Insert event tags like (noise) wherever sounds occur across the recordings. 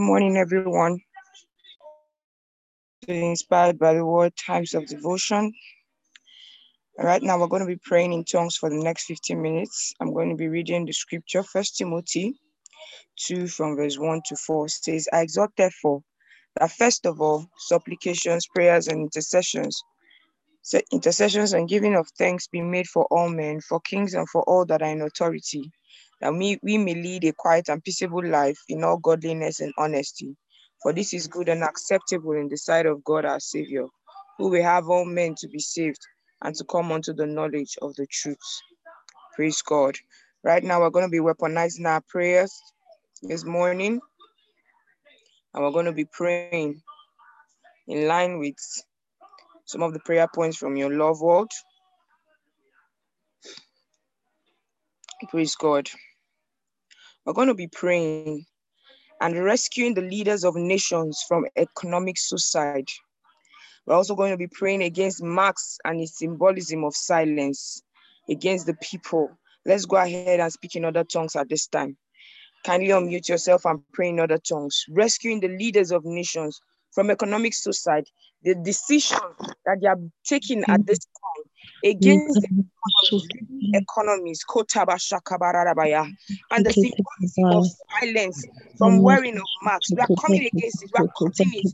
morning, everyone. Inspired by the word times of devotion. Right now, we're going to be praying in tongues for the next 15 minutes. I'm going to be reading the scripture, First Timothy 2 from verse 1 to 4 says, I exhort therefore that first of all, supplications, prayers, and intercessions, intercessions and giving of thanks be made for all men, for kings and for all that are in authority, that we, we may lead a quiet and peaceable life in all godliness and honesty. For this is good and acceptable in the sight of God our Savior, who will have all men to be saved and to come unto the knowledge of the truth. Praise God. Right now, we're going to be weaponizing our prayers this morning, and we're going to be praying in line with some of the prayer points from your love world. Praise God. We're going to be praying and rescuing the leaders of nations from economic suicide. We're also going to be praying against Marx and his symbolism of silence against the people. Let's go ahead and speak in other tongues at this time. Kindly unmute yourself and pray in other tongues. Rescuing the leaders of nations from economic suicide, the decision that they are taking at this time against the economies, and the symbolism of silence from wearing of marks. We are coming against it, we are cutting it.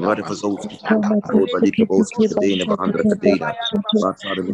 What if a soul?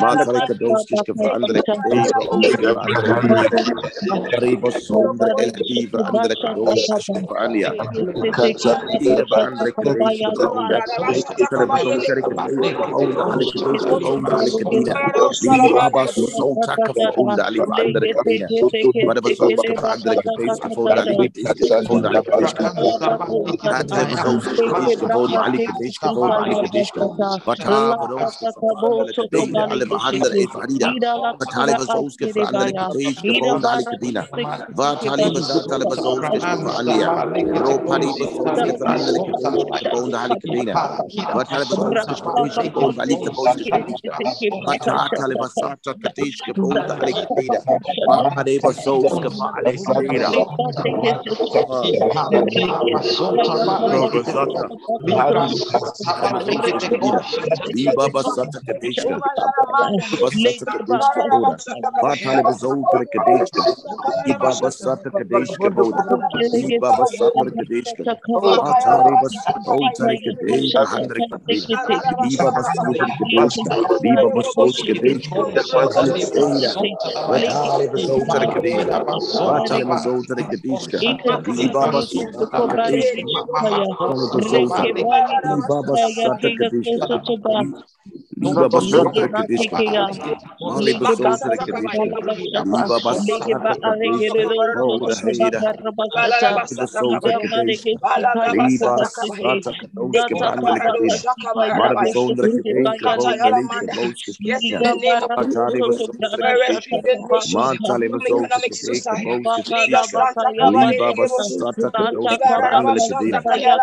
Matarika doskiska för andra kadejka Riba sondra el diva andra kadoskiska för anja Diva andra kadejka för onda Television karika kadejka för onda Ali kadejka för onda Ali kadina Liva aba soltaka för onda Ali för andra kadina Vadava solska för andra kadejka för onda Ali kadejka för onda Ali kadejka Television kadejka för onda Ali kadejka för onda Ali kadejka Vata vadoska för andra kadejka Ali behandel Farida. Fatali Bazowski for Andale Kadesh, the Bond Ali Kadina. Vatali Bazatali Bazowski for Ania. Ropari Bazowski for Andale Kadesh, the Bond Ali Kadina. Vatali Bazowski Kadesh, the Bond Ali Kabowski Kadishka. Vatali Bazata Kadesh, the Bond Ali Kadina. Vatali Bazowski for Ali Kadina. Liba Basata Kadishka. Basata Kadeshka Boda, Sata Kadeshka, Liba basota kadishka. Mali basota kadishka. Liba basota kadishka. Oh, the hater. Basota. Liba sata kadoshka bandali kadishka. Mara basota kadishka. Bonda lika boshka. Atari basota kadishka. Mantali basota kadishka. Boshka kadishka. Liba basota kadoshka bandali kadishka.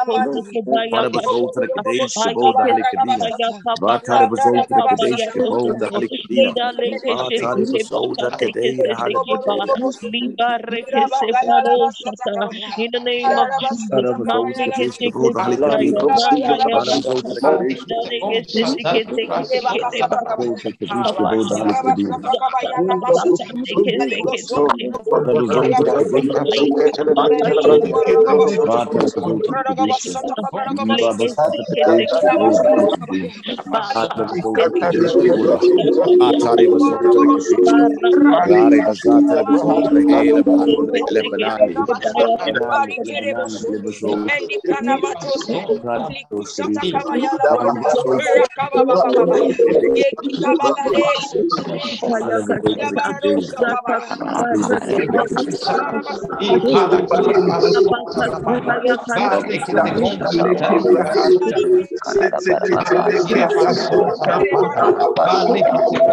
Mara basota kadishka. Bonda lika kadishka. Batari basota kadishka. Bonda lika Kadina. Atari Basota In the name of Bazolta Kadishka, Zontra Kadishka, Bod Valita Boska Kadira, Matala Zontra Kadishka, Bod Valita Boska Bandala Kadira, Bazolta Kadishka, Bod Valita Kadishka, Bod Valita Kadishka, Bod Valita Boska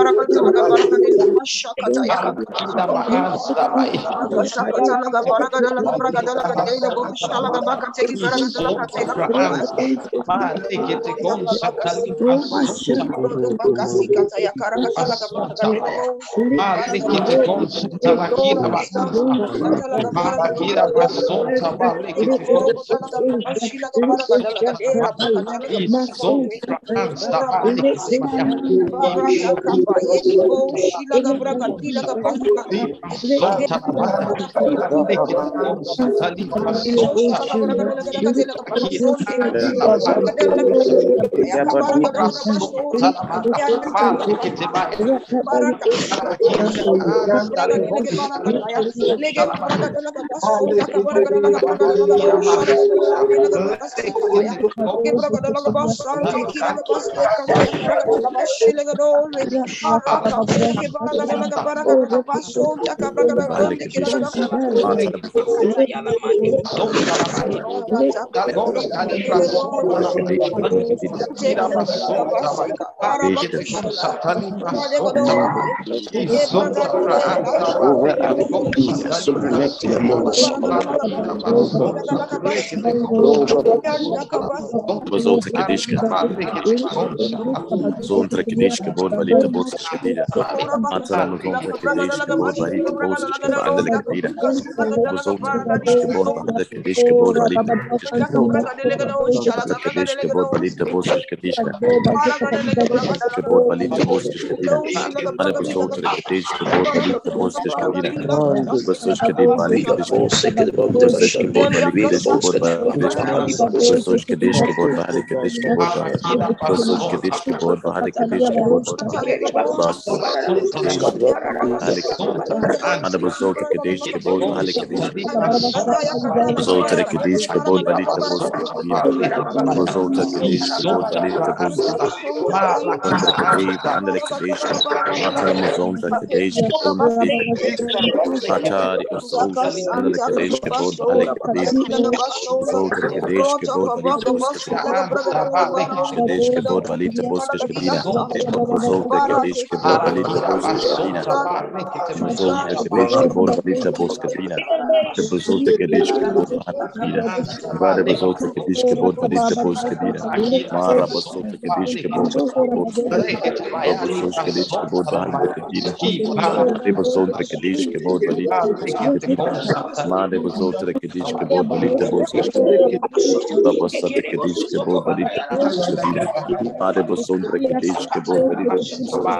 Ana Bazolta Baba, Yelibo, Shilaga Braga, Tilaga Panga, Thank you. Zontra kidishka, zontra kidishka, bon valita, bon Kadira, Atalan Kombat, Bari, Bos, Andal Kadira, Bos, Kibor, Bada Kadish, Kibor, Bari, Kadish, Kibor, Bari, Bos, Kadish, Kibor, Bari, Bos, Kadira, Bari, Bos, Kadish, Kibor, Bari, Bos, Kadira, Bos, Kadir, Bari, Bos, Kibor, Bari, Bos, Kadish, Bos, Kadish, Kibor, Bari, Kadish, Kibor, Bari, Bos, Kadish, Kibor, Bari, Kadish, Kibor, Bari, Bosa Rabasota Balish Kebor Balita Boska Pina, Mazon Hakadesh Kebor Balita Boska Pina, the Bazot Kadesh Kebor Balita Pina, Vada Bazot Kadesh Kebor Balita Boska Pina, Mara Bazot Kadesh Kebor Balita Boska Kadesh Kebor Balita Pina, the Bazot Kadesh Kebor Balita Boska Pina, Mara Bazot Kadesh Kebor Balita Boska Pina, the Bazot Kadesh Kebor Balita Boska Pina, Mara Bazot Kadesh Kebor Balita Boska Pina,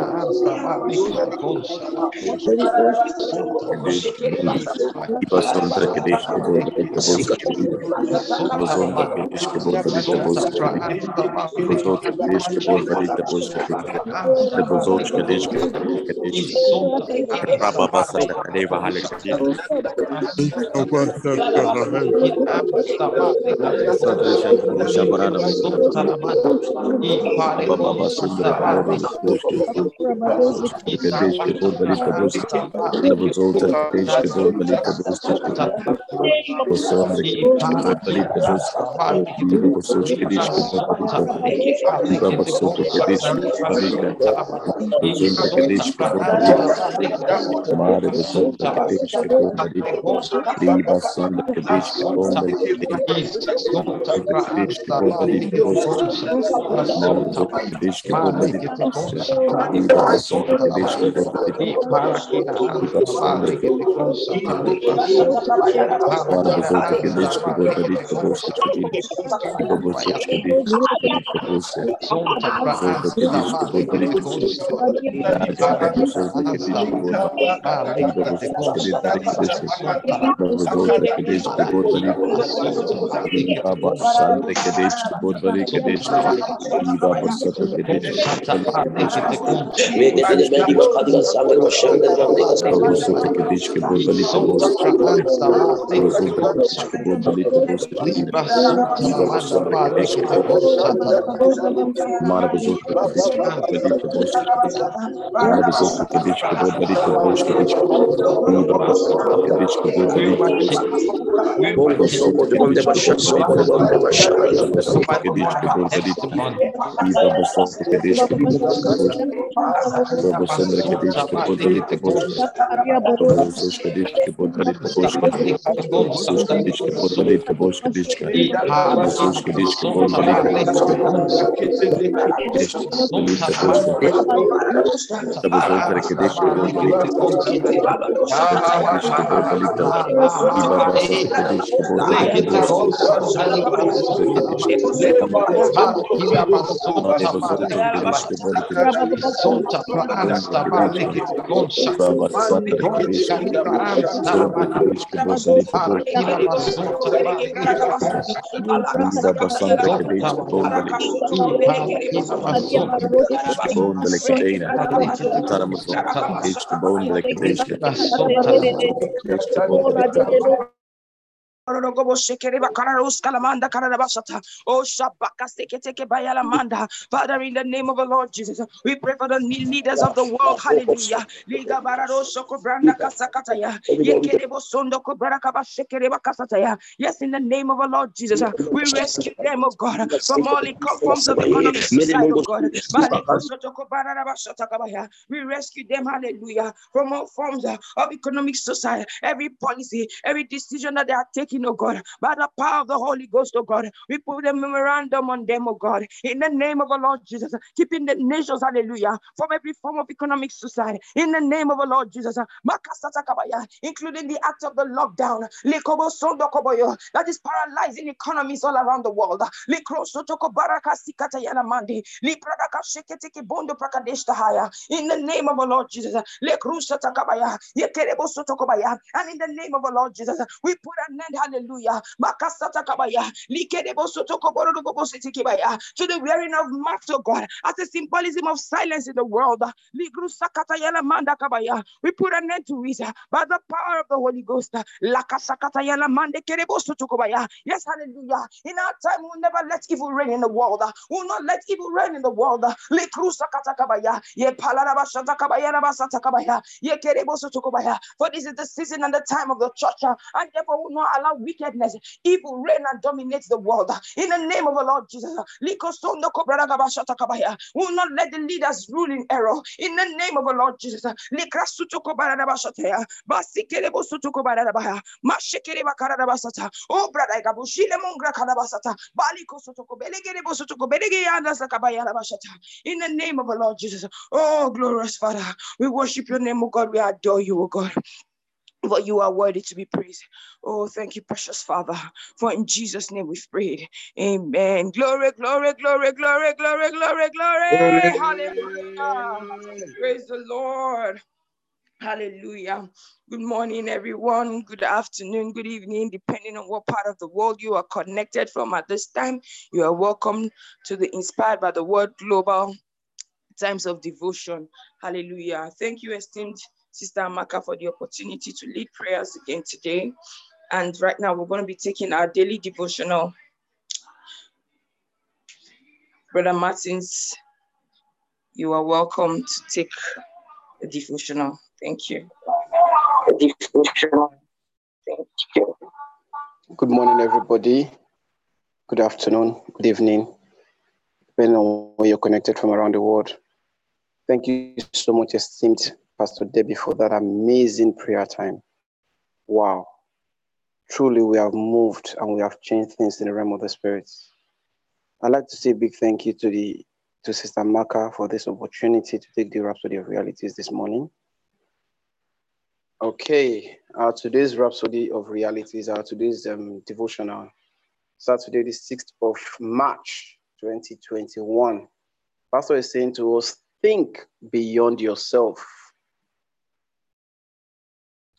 Baba Baba Sundar Baba Baba Sundar Shabarada Baba Basundra Kadishka Rede de Bedi Bacadiga Santa Machanga Jandega Rosu Tekedish que Buda Lita Bosa Rosu Tekedish que Buda Lita Bosa Liba Rosu Tekedish que Buda Mara Bosu Tekedish que Buda Lita Bosa Mara Bosu Tekedish que Buda Lita Bosa Liba Rosu Tekedish que Buda Lita Bosa Rosu Tekedish que Buda Lita Bosa Liba Rosu Tekedish que Buda Lita Bosa Robo sandra que diz que poderia ter bolsa. Robo seus que diz que poderia ter bolsa. Robo seus que diz que poderia ter bolsa. Robo seus que diz que poderia ter bolsa. Diz que poderia ter bolsa. Robo sandra que diz que poderia ter bolsa. Diz que poderia ter bolsa. E baba seus que diz que poderia ter bolsa. Robo seus que diz que poderia ter bolsa. conta para esta parte que concha, para que canta para que você para que na mazota que concha, para bastante que deixa que na mazota bomba ali que que deixa, para mazota deixa Oh, Father, in the name of the Lord Jesus, we pray for the leaders of the world. Hallelujah. Yes, in the name of the Lord Jesus, we rescue them, oh God, from all the forms of economic suicide, oh God. We rescue them, hallelujah, from all forms of economic suicide, every policy, every decision that they are taking, oh God, by the power of the Holy Ghost, oh God. We put a memorandum on them, oh God, in the name of the Lord Jesus, keeping the nations, hallelujah, from every form of economic suicide, in the name of the Lord Jesus, including the act of the lockdown, that is paralyzing economies all around the world. In the name of the Lord Jesus, and in the name of the Lord Jesus, we put an end, hallelujah. To the wearing of masks, oh God, as a symbolism of silence in the world. We put an end to it by the power of the Holy Ghost. Yes, hallelujah. In our time, we'll never let evil reign in the world. We'll not let evil reign in the world. For this is the season and the time of the church, and therefore we'll not allow wickedness, evil reign and dominate the world. In the name of the Lord Jesus, will not let the leaders rule in error. In the name of the Lord Jesus. Oh, brother. In the name of the Lord Jesus. Oh, glorious Father, we worship your name, oh God. We adore you, oh God. For you are worthy to be praised. Oh, thank you, precious Father. For in Jesus' name we've prayed. Amen. Glory, glory, glory, glory, glory, glory, glory. Hallelujah. Praise the Lord. Hallelujah. Good morning, everyone. Good afternoon, good evening, depending on what part of the world you are connected from at this time. You are welcome to the Inspired by the Word Global Times of Devotion. Hallelujah. Thank you, esteemed Sister Amaka, for the opportunity to lead prayers again today. And right now, we're going to be taking our daily devotional. Brother Martins, you are welcome to take the devotional. Thank you. Devotional. Thank you. Good morning, everybody. Good afternoon, good evening, depending on where you're connected from around the world. Thank you so much, esteemed Pastor Debbie, for that amazing prayer time. Wow. Truly, we have moved and we have changed things in the realm of the spirits. I'd like to say a big thank you to the to Sister Maka for this opportunity to take the Rhapsody of Realities this morning. Okay, uh, today's Rhapsody of Realities, uh, today's um, devotional, Saturday, the 6th of March, 2021. Pastor is saying to us, think beyond yourself.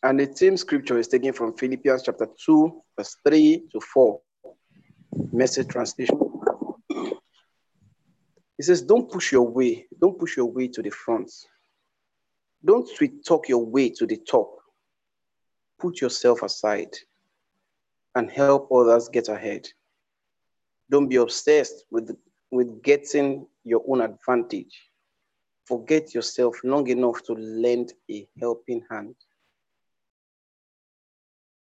And the same scripture is taken from Philippians chapter 2, verse 3 to 4, message translation. It says, Don't push your way, don't push your way to the front. Don't sweet talk your way to the top. Put yourself aside and help others get ahead. Don't be obsessed with, with getting your own advantage. Forget yourself long enough to lend a helping hand.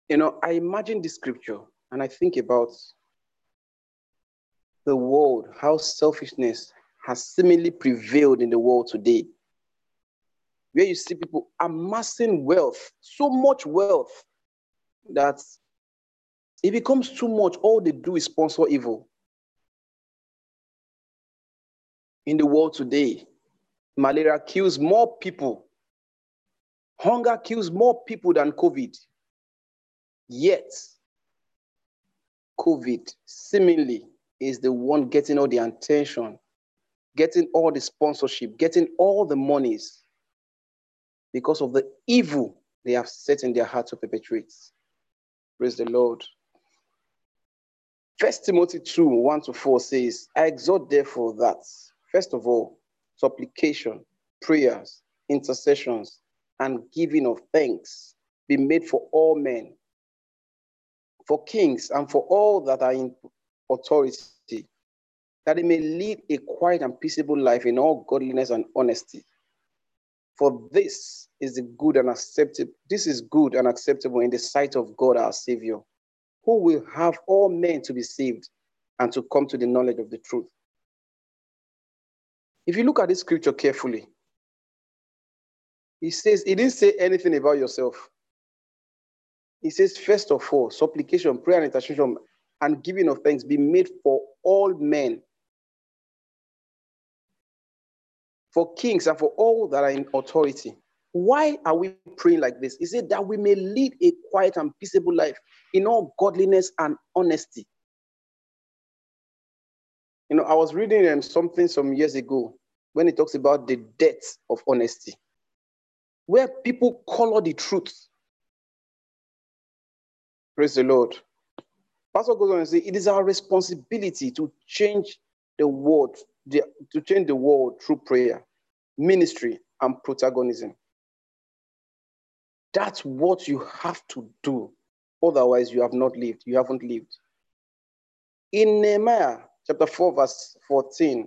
You know, I imagine this scripture and I think about the world, how selfishness has seemingly prevailed in the world today. Where you see people amassing wealth, so much wealth that it becomes too much. All they do is sponsor evil. In the world today, malaria kills more people, hunger kills more people than COVID. Yet, COVID seemingly is the one getting all the attention, getting all the sponsorship, getting all the monies because of the evil they have set in their heart to perpetrate. Praise the Lord. First Timothy 2 1 to 4 says, I exhort therefore that, first of all, supplication, prayers, intercessions, and giving of thanks be made for all men for kings and for all that are in authority, that they may lead a quiet and peaceable life in all godliness and honesty. For this is the good and acceptable, this is good and acceptable in the sight of God our Savior, who will have all men to be saved and to come to the knowledge of the truth. If you look at this scripture carefully, he says, he didn't say anything about yourself. He says, first of all, supplication, prayer, and intercession, and giving of thanks be made for all men, for kings, and for all that are in authority. Why are we praying like this? Is it that we may lead a quiet and peaceable life in all godliness and honesty? You know, I was reading um, something some years ago when it talks about the death of honesty, where people color the truth Praise the Lord. Pastor goes on and say, it is our responsibility to change the world, the, to change the world through prayer, ministry, and protagonism. That's what you have to do. Otherwise, you have not lived. You haven't lived. In Nehemiah chapter 4, verse 14,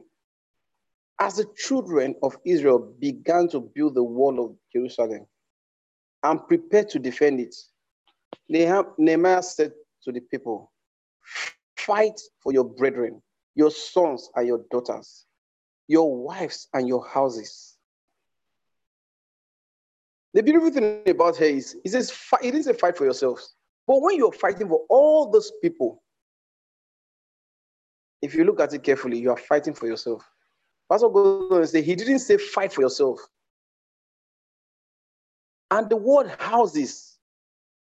as the children of Israel began to build the wall of Jerusalem and prepared to defend it, Nehemiah said to the people, Fight for your brethren, your sons and your daughters, your wives and your houses. The beautiful thing about her is, he says, it didn't say fight for yourselves. But when you're fighting for all those people, if you look at it carefully, you are fighting for yourself. Pastor goes on and say, he didn't say fight for yourself. And the word houses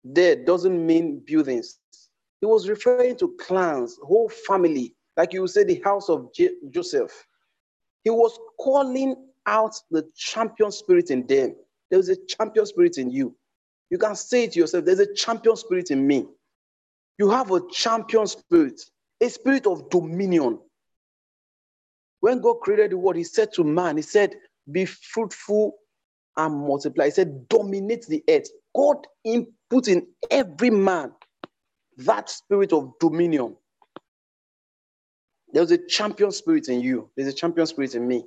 there doesn't mean buildings. He was referring to clans, whole family, like you say, the house of J- Joseph. He was calling out the champion spirit in them. There was a champion spirit in you. You can say to yourself, There's a champion spirit in me. You have a champion spirit, a spirit of dominion. When God created the world, He said to man, He said, Be fruitful and multiply. He said, Dominate the earth. God input in every man that spirit of dominion. There's a champion spirit in you, there's a champion spirit in me.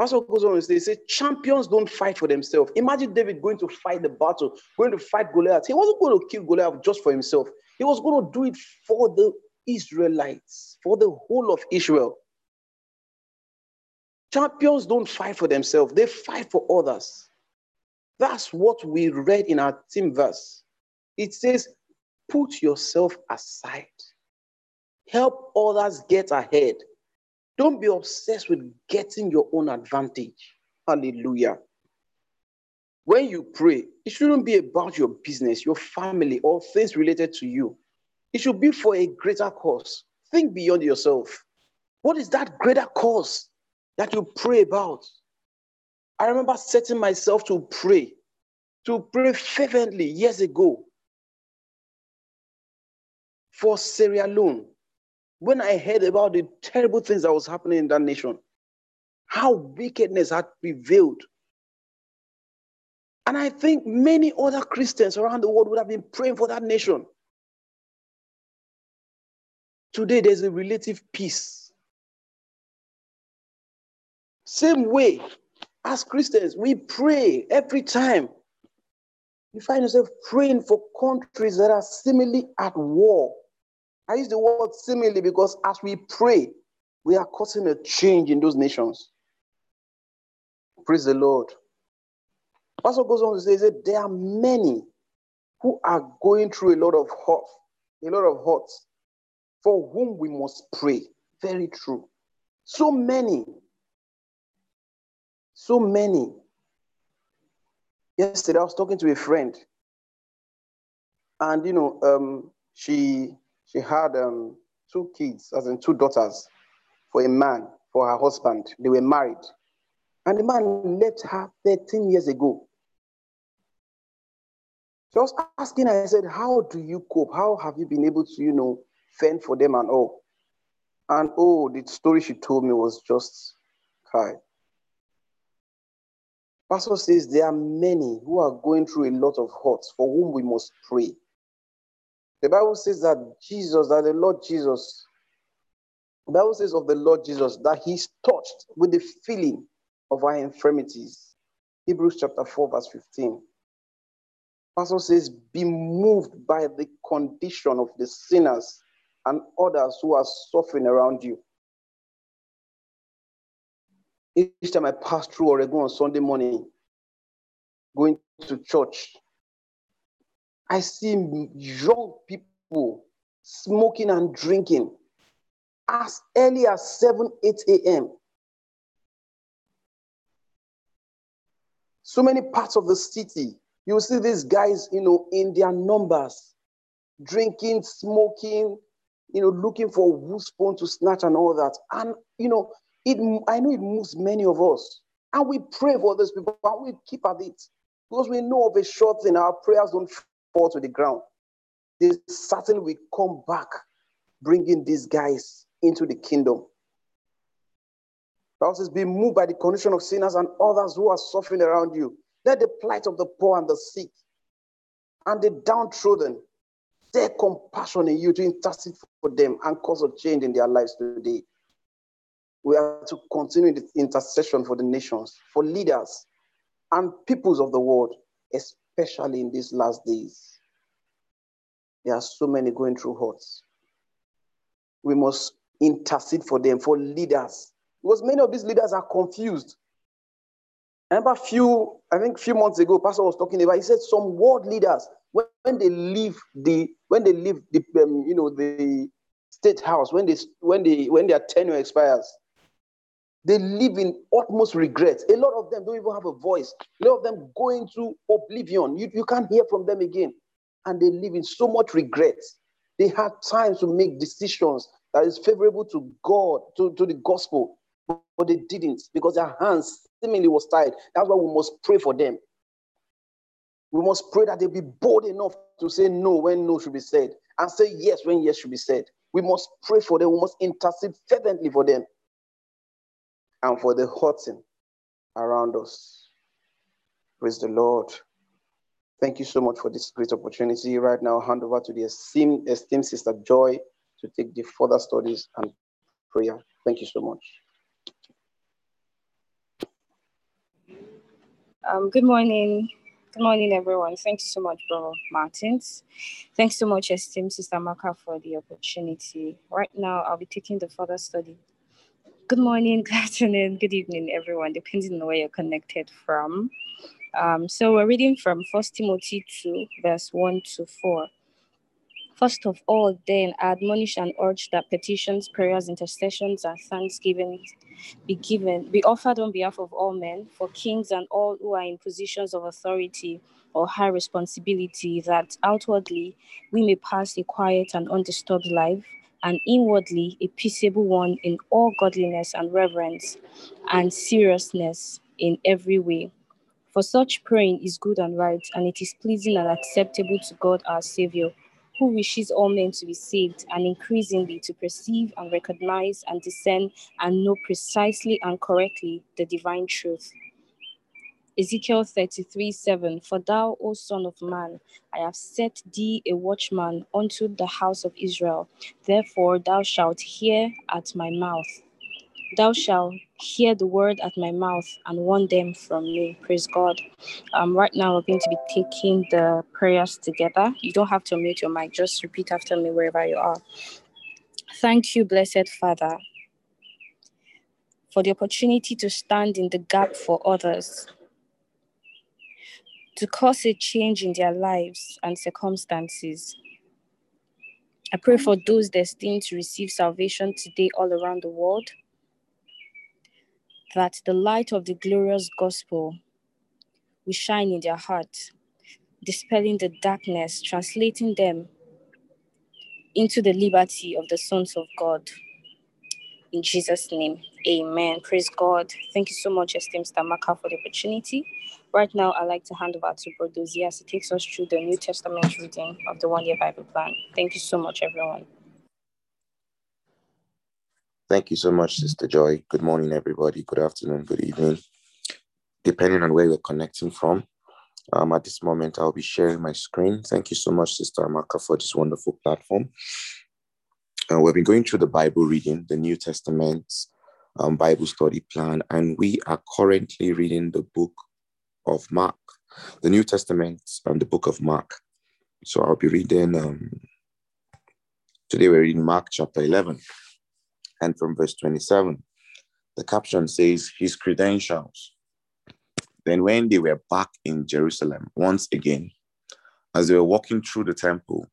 Pastor goes on and says, say, champions don't fight for themselves. Imagine David going to fight the battle, going to fight Goliath. He wasn't going to kill Goliath just for himself. He was going to do it for the Israelites, for the whole of Israel. Champions don't fight for themselves, they fight for others. That's what we read in our team verse. It says, put yourself aside, help others get ahead. Don't be obsessed with getting your own advantage. Hallelujah. When you pray, it shouldn't be about your business, your family, or things related to you. It should be for a greater cause. Think beyond yourself. What is that greater cause that you pray about? I remember setting myself to pray, to pray fervently years ago for Sierra Leone when I heard about the terrible things that was happening in that nation, how wickedness had prevailed. And I think many other Christians around the world would have been praying for that nation. Today, there's a relative peace. Same way, as Christians, we pray every time. You find yourself praying for countries that are seemingly at war. I use the word seemingly because as we pray, we are causing a change in those nations. Praise the Lord. Pastor goes on to say that there are many who are going through a lot of hurt, a lot of hurt, for whom we must pray. Very true. So many. So many. Yesterday, I was talking to a friend, and you know, um, she she had um, two kids, as in two daughters, for a man, for her husband. They were married. And the man left her 13 years ago. Was asking her, I said, How do you cope? How have you been able to, you know, fend for them and all? And oh, the story she told me was just kind. Pastor says there are many who are going through a lot of hurts for whom we must pray. The Bible says that Jesus, that the Lord Jesus, the Bible says of the Lord Jesus that he's touched with the feeling of our infirmities. Hebrews chapter 4, verse 15. Pastor says, be moved by the condition of the sinners and others who are suffering around you. Each time I pass through Oregon on Sunday morning, going to church, I see young people smoking and drinking as early as 7, 8 a.m. So many parts of the city, you see these guys, you know, in their numbers, drinking, smoking, you know, looking for who spoon to snatch and all that. And, you know, it, I know it moves many of us. And we pray for those people, and we keep at it. Because we know of a short thing, our prayers don't fall to the ground. they certainly will come back, bringing these guys into the kingdom. Bible says, be moved by the condition of sinners and others who are suffering around you. Let the plight of the poor and the sick and the downtrodden their compassion in you to intercede for them and cause a change in their lives today. We are to continue the intercession for the nations, for leaders and peoples of the world, especially in these last days. There are so many going through hurts. We must intercede for them, for leaders, because many of these leaders are confused. I remember few, I think a few months ago, Pastor was talking about, he said some world leaders, when, when they leave the, when they leave the, um, you know, the state house, when they, when they, when their tenure expires, they live in utmost regret. A lot of them don't even have a voice. A lot of them go into oblivion. You, you can't hear from them again. And they live in so much regret. They had time to make decisions that is favorable to God, to, to the gospel, but they didn't because their hands seemingly was tied. That's why we must pray for them. We must pray that they be bold enough to say no when no should be said and say yes when yes should be said. We must pray for them. We must intercede fervently for them and for the hurting around us. Praise the Lord. Thank you so much for this great opportunity. Right now, I'll hand over to the esteemed, esteemed Sister Joy to take the further studies and prayer. Thank you so much. Um, good morning. Good morning, everyone. Thank you so much, Bro Martins. Thanks so much, esteemed Sister Maka, for the opportunity. Right now, I'll be taking the further study Good morning, (laughs) good afternoon, good evening, everyone, depending on where you're connected from. Um, so we're reading from First Timothy 2, verse 1 to 4. First of all, then, I admonish and urge that petitions, prayers, intercessions, and thanksgiving be given, be offered on behalf of all men, for kings and all who are in positions of authority or high responsibility, that outwardly we may pass a quiet and undisturbed life and inwardly a peaceable one in all godliness and reverence and seriousness in every way. For such praying is good and right, and it is pleasing and acceptable to God our Savior, who wishes all men to be saved and increasingly to perceive and recognize and discern and know precisely and correctly the divine truth. Ezekiel 33 7 For thou, O Son of Man, I have set thee a watchman unto the house of Israel. Therefore thou shalt hear at my mouth. Thou shalt hear the word at my mouth and warn them from me. Praise God. Um, right now, we're going to be taking the prayers together. You don't have to mute your mic, just repeat after me wherever you are. Thank you, blessed Father, for the opportunity to stand in the gap for others to cause a change in their lives and circumstances. I pray for those destined to receive salvation today all around the world, that the light of the glorious gospel will shine in their hearts, dispelling the darkness, translating them into the liberty of the sons of God. In Jesus' name, amen. Praise God. Thank you so much, esteemed Stamaka, for the opportunity. Right now, I'd like to hand over to Brodozi as he takes us through the New Testament reading of the One Year Bible Plan. Thank you so much, everyone. Thank you so much, Sister Joy. Good morning, everybody. Good afternoon, good evening. Depending on where you're connecting from, um, at this moment, I'll be sharing my screen. Thank you so much, Sister Amaka, for this wonderful platform. Uh, we've been going through the Bible reading, the New Testament um, Bible study plan, and we are currently reading the book of Mark, the New Testament, and the book of Mark. So I'll be reading, um, today we're reading Mark chapter 11 and from verse 27. The caption says, His credentials. Then, when they were back in Jerusalem once again, as they were walking through the temple,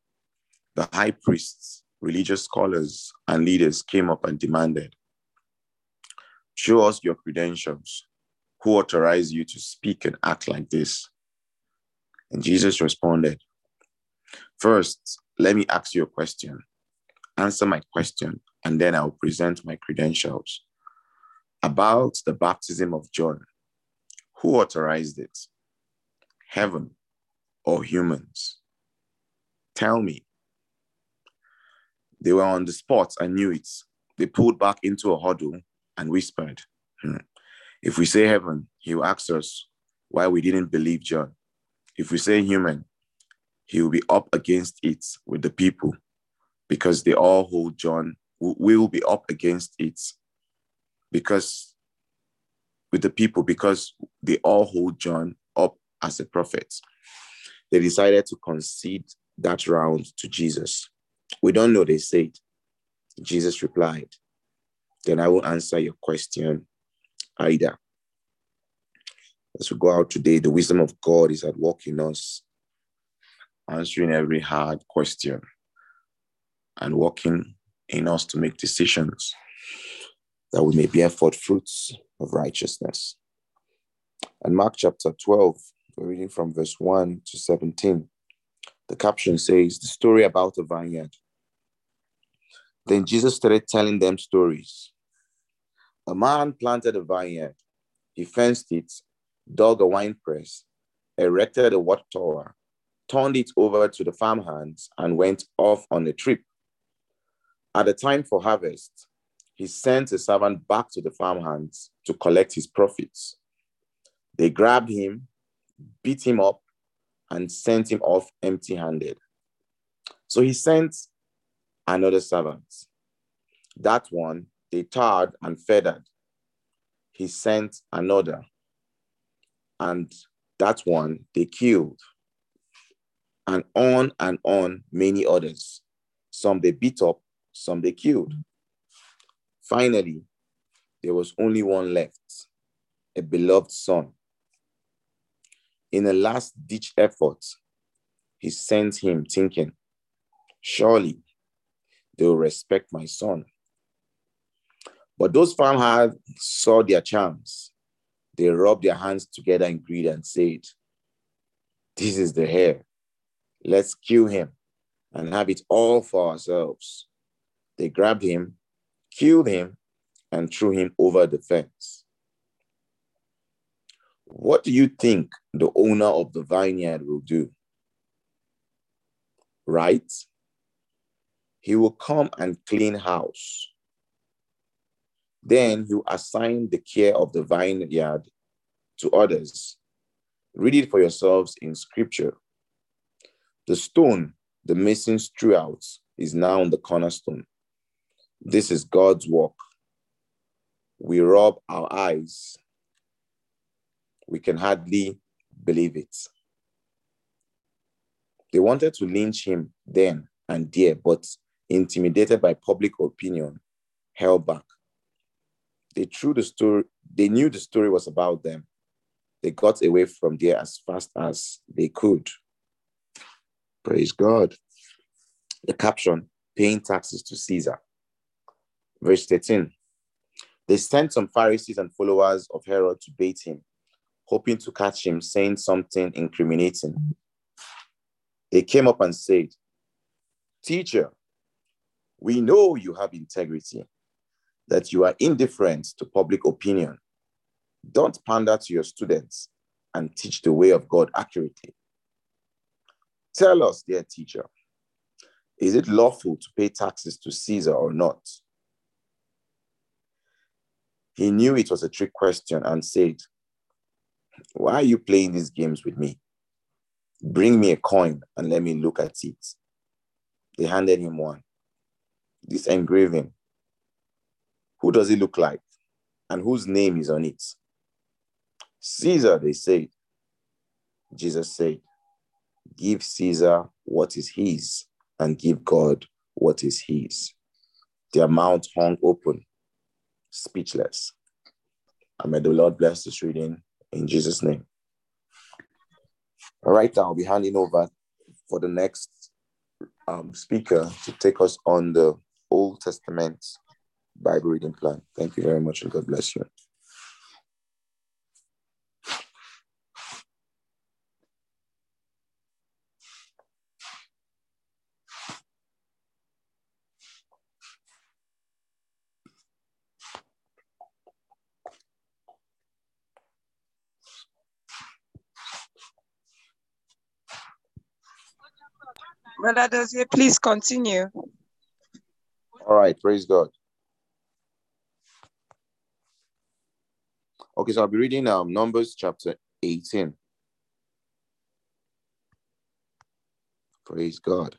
the high priests, religious scholars, and leaders came up and demanded, Show us your credentials. Who authorized you to speak and act like this? And Jesus responded, First, let me ask you a question. Answer my question, and then I'll present my credentials. About the baptism of John, who authorized it? Heaven or humans? Tell me, They were on the spot and knew it. They pulled back into a huddle and whispered, hmm. If we say heaven, he will ask us why we didn't believe John. If we say human, he will be up against it with the people because they all hold John. We will be up against it because with the people because they all hold John up as a prophet. They decided to concede that round to Jesus. We don't know, they said. Jesus replied, Then I will answer your question either. As we go out today, the wisdom of God is at work in us, answering every hard question and working in us to make decisions that we may bear forth fruits of righteousness. And Mark chapter 12, we're reading from verse 1 to 17. The caption says, The story about the vineyard. Then Jesus started telling them stories. A man planted a vineyard, he fenced it, dug a wine press, erected a water tower, turned it over to the farmhands, and went off on a trip. At the time for harvest, he sent a servant back to the farmhands to collect his profits. They grabbed him, beat him up, and sent him off empty handed. So he sent another servant. That one they tarred and feathered. He sent another, and that one they killed. And on and on, many others. Some they beat up, some they killed. Finally, there was only one left a beloved son. In a last ditch effort, he sent him thinking, Surely they will respect my son. But those farmhands saw their chance. They rubbed their hands together in greed and said, This is the heir. Let's kill him and have it all for ourselves. They grabbed him, killed him, and threw him over the fence. What do you think the owner of the vineyard will do? Right? He will come and clean house then you assign the care of the vineyard to others. Read it for yourselves in scripture. The stone the masons threw out is now the cornerstone. This is God's work. We rub our eyes. We can hardly believe it. They wanted to lynch him then and there, but intimidated by public opinion, held back they threw the story, they knew the story was about them. They got away from there as fast as they could. Praise God. The caption paying taxes to Caesar. Verse 13. They sent some Pharisees and followers of Herod to bait him, hoping to catch him saying something incriminating. They came up and said, Teacher, we know you have integrity that you are indifferent to public opinion. Don't pander to your students and teach the way of God accurately. Tell us, dear teacher, is it lawful to pay taxes to Caesar or not? He knew it was a trick question and said, Why are you playing these games with me? Bring me a coin and let me look at it. They handed him one. This engraving who does it look like? And whose name is on it? Caesar, they said. Jesus said, Give Caesar what is his, and give God what is his. Their mouth hung open, speechless. And may the Lord bless this reading in Jesus' name. All right, I'll be handing over for the next um, speaker to take us on the Old Testament Bible reading plan. Thank you very much and God bless you. Brother Dozie, please continue. All right, praise God. Okay, so I'll be reading um, Numbers chapter 18. Praise God.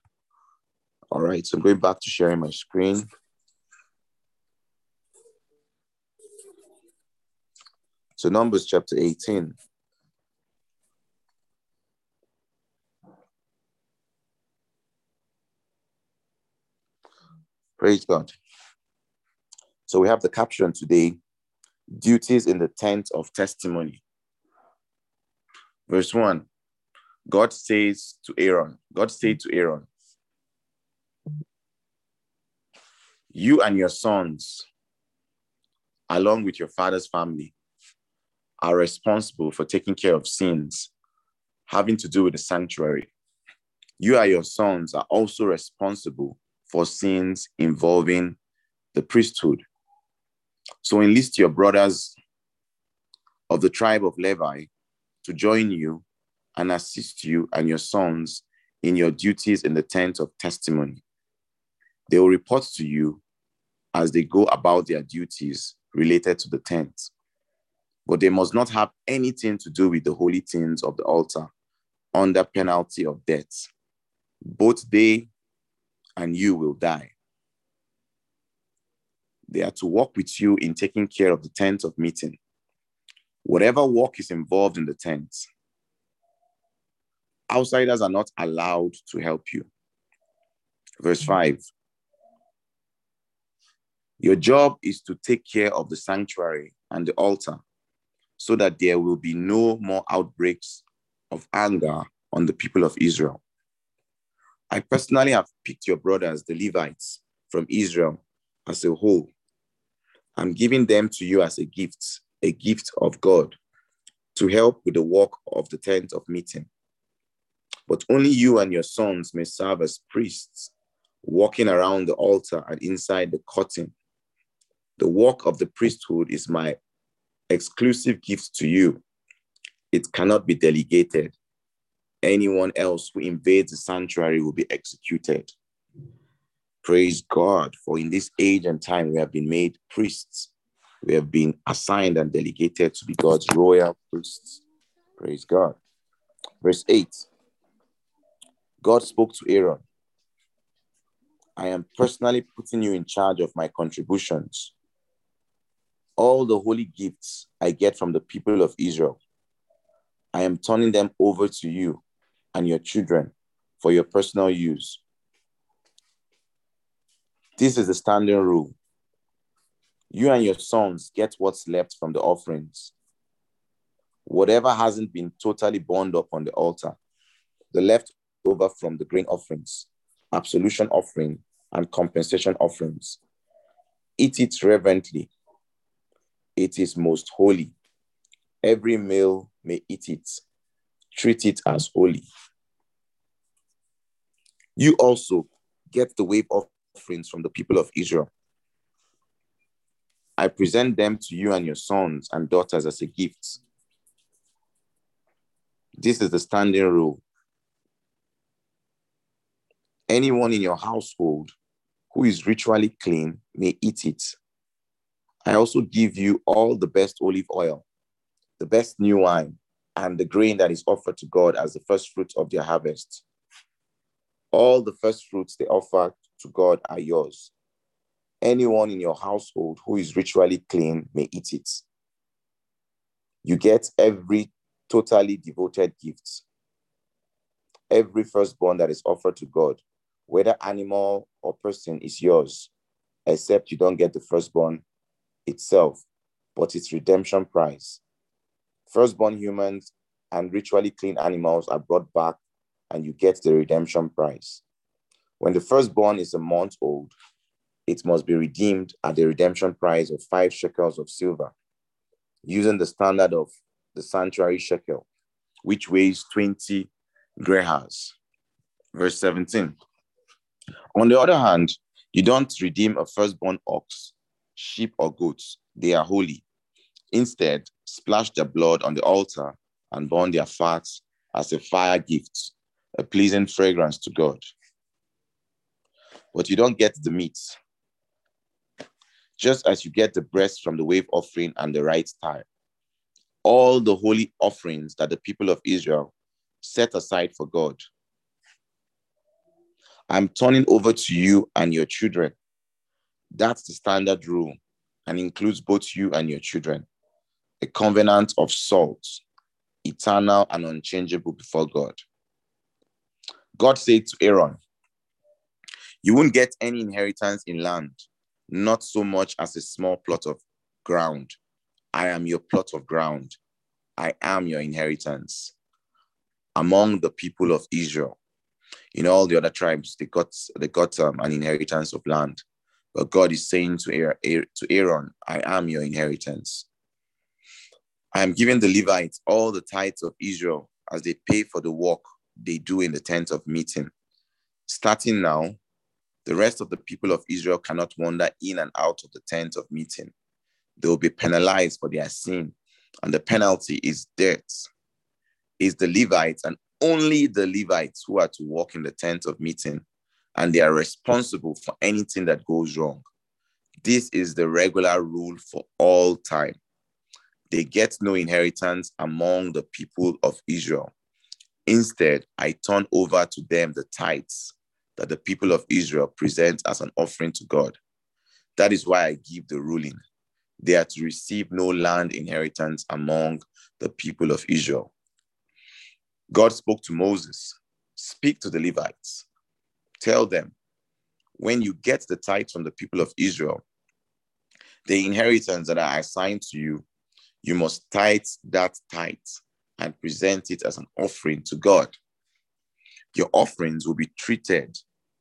All right, so I'm going back to sharing my screen. So Numbers chapter 18. Praise God. So we have the caption today duties in the tent of testimony. Verse 1 God says to Aaron, God said to Aaron, You and your sons, along with your father's family, are responsible for taking care of sins having to do with the sanctuary. You and your sons are also responsible for sins involving the priesthood. So enlist your brothers of the tribe of Levi to join you and assist you and your sons in your duties in the tent of testimony. They will report to you as they go about their duties related to the tent. But they must not have anything to do with the holy things of the altar under penalty of death. Both they and you will die. They are to work with you in taking care of the tent of meeting. Whatever work is involved in the tent, outsiders are not allowed to help you. Verse mm-hmm. 5 Your job is to take care of the sanctuary and the altar so that there will be no more outbreaks of anger on the people of Israel. I personally have picked your brothers, the Levites, from Israel as a whole. I'm giving them to you as a gift, a gift of God, to help with the work of the tent of meeting. But only you and your sons may serve as priests, walking around the altar and inside the curtain. The work of the priesthood is my exclusive gift to you. It cannot be delegated anyone else who invades the sanctuary will be executed. Praise God, for in this age and time we have been made priests. We have been assigned and delegated to be God's royal priests. Praise God. Verse 8 God spoke to Aaron I am personally putting you in charge of my contributions. All the holy gifts I get from the people of Israel, I am turning them over to you and your children for your personal use. This is the standing rule. You and your sons get what's left from the offerings. Whatever hasn't been totally burned up on the altar, the leftover from the grain offerings, absolution offering, and compensation offerings. Eat it reverently. It is most holy. Every male may eat it treat it as holy. You also get the wave offerings from the people of Israel. I present them to you and your sons and daughters as a gift. This is the standing rule. Anyone in your household who is ritually clean may eat it. I also give you all the best olive oil, the best new wine, and the grain that is offered to God as the first fruits of their harvest. All the first fruits they offer to God are yours. Anyone in your household who is ritually clean may eat it. You get every totally devoted gift. Every firstborn that is offered to God, whether animal or person, is yours, except you don't get the firstborn itself, but its redemption price Firstborn humans and ritually clean animals are brought back and you get the redemption price. When the firstborn is a month old, it must be redeemed at the redemption price of five shekels of silver, using the standard of the sanctuary shekel, which weighs 20 gerahs. Verse 17. On the other hand, you don't redeem a firstborn ox, sheep, or goats. They are holy. Instead, splash their blood on the altar and burn their fat as a fire gift, a pleasing fragrance to God. But you don't get the meat. just as you get the breast from the wave offering and the right thigh. All the holy offerings that the people of Israel set aside for God. I'm turning over to you and your children. That's the standard rule and includes both you and your children. A covenant of salt, eternal and unchangeable before God. God said to Aaron, You won't get any inheritance in land, not so much as a small plot of ground. I am your plot of ground. I am your inheritance. Among the people of Israel, in all the other tribes, they got they got um, an inheritance of land. But God is saying to Aaron, I am your inheritance. I am giving the Levites all the tithes of Israel as they pay for the work they do in the tent of meeting. Starting now, the rest of the people of Israel cannot wander in and out of the tent of meeting. They will be penalized for their sin, and the penalty is death. Is the Levites and only the Levites who are to walk in the tent of meeting, and they are responsible for anything that goes wrong. This is the regular rule for all time. They get no inheritance among the people of Israel. Instead, I turn over to them the tithes that the people of Israel present as an offering to God. That is why I give the ruling. They are to receive no land inheritance among the people of Israel. God spoke to Moses Speak to the Levites. Tell them, when you get the tithes from the people of Israel, the inheritance that I assigned to you, you must tithe that tithe and present it as an offering to God. Your offerings will be treated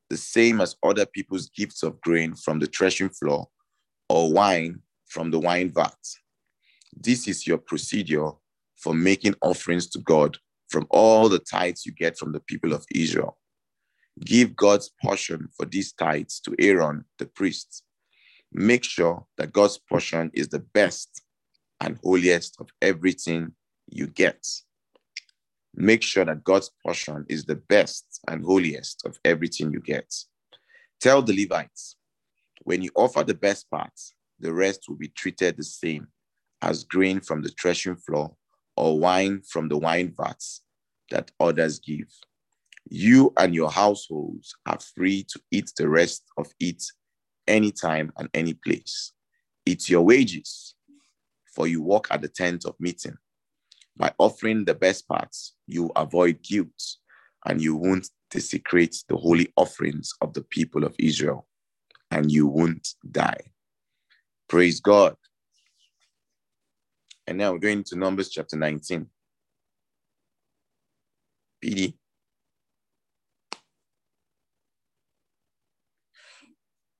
the same as other people's gifts of grain from the threshing floor or wine from the wine vat. This is your procedure for making offerings to God from all the tithes you get from the people of Israel. Give God's portion for these tithes to Aaron, the priest. Make sure that God's portion is the best and holiest of everything you get. Make sure that God's portion is the best and holiest of everything you get. Tell the Levites, when you offer the best part, the rest will be treated the same as grain from the threshing floor or wine from the wine vats that others give. You and your households are free to eat the rest of it anytime and any place. It's your wages, for you work at the tent of meeting. By offering the best parts, you avoid guilt and you won't desecrate the holy offerings of the people of Israel, and you won't die. Praise God. And now we're going to Numbers chapter 19. PD.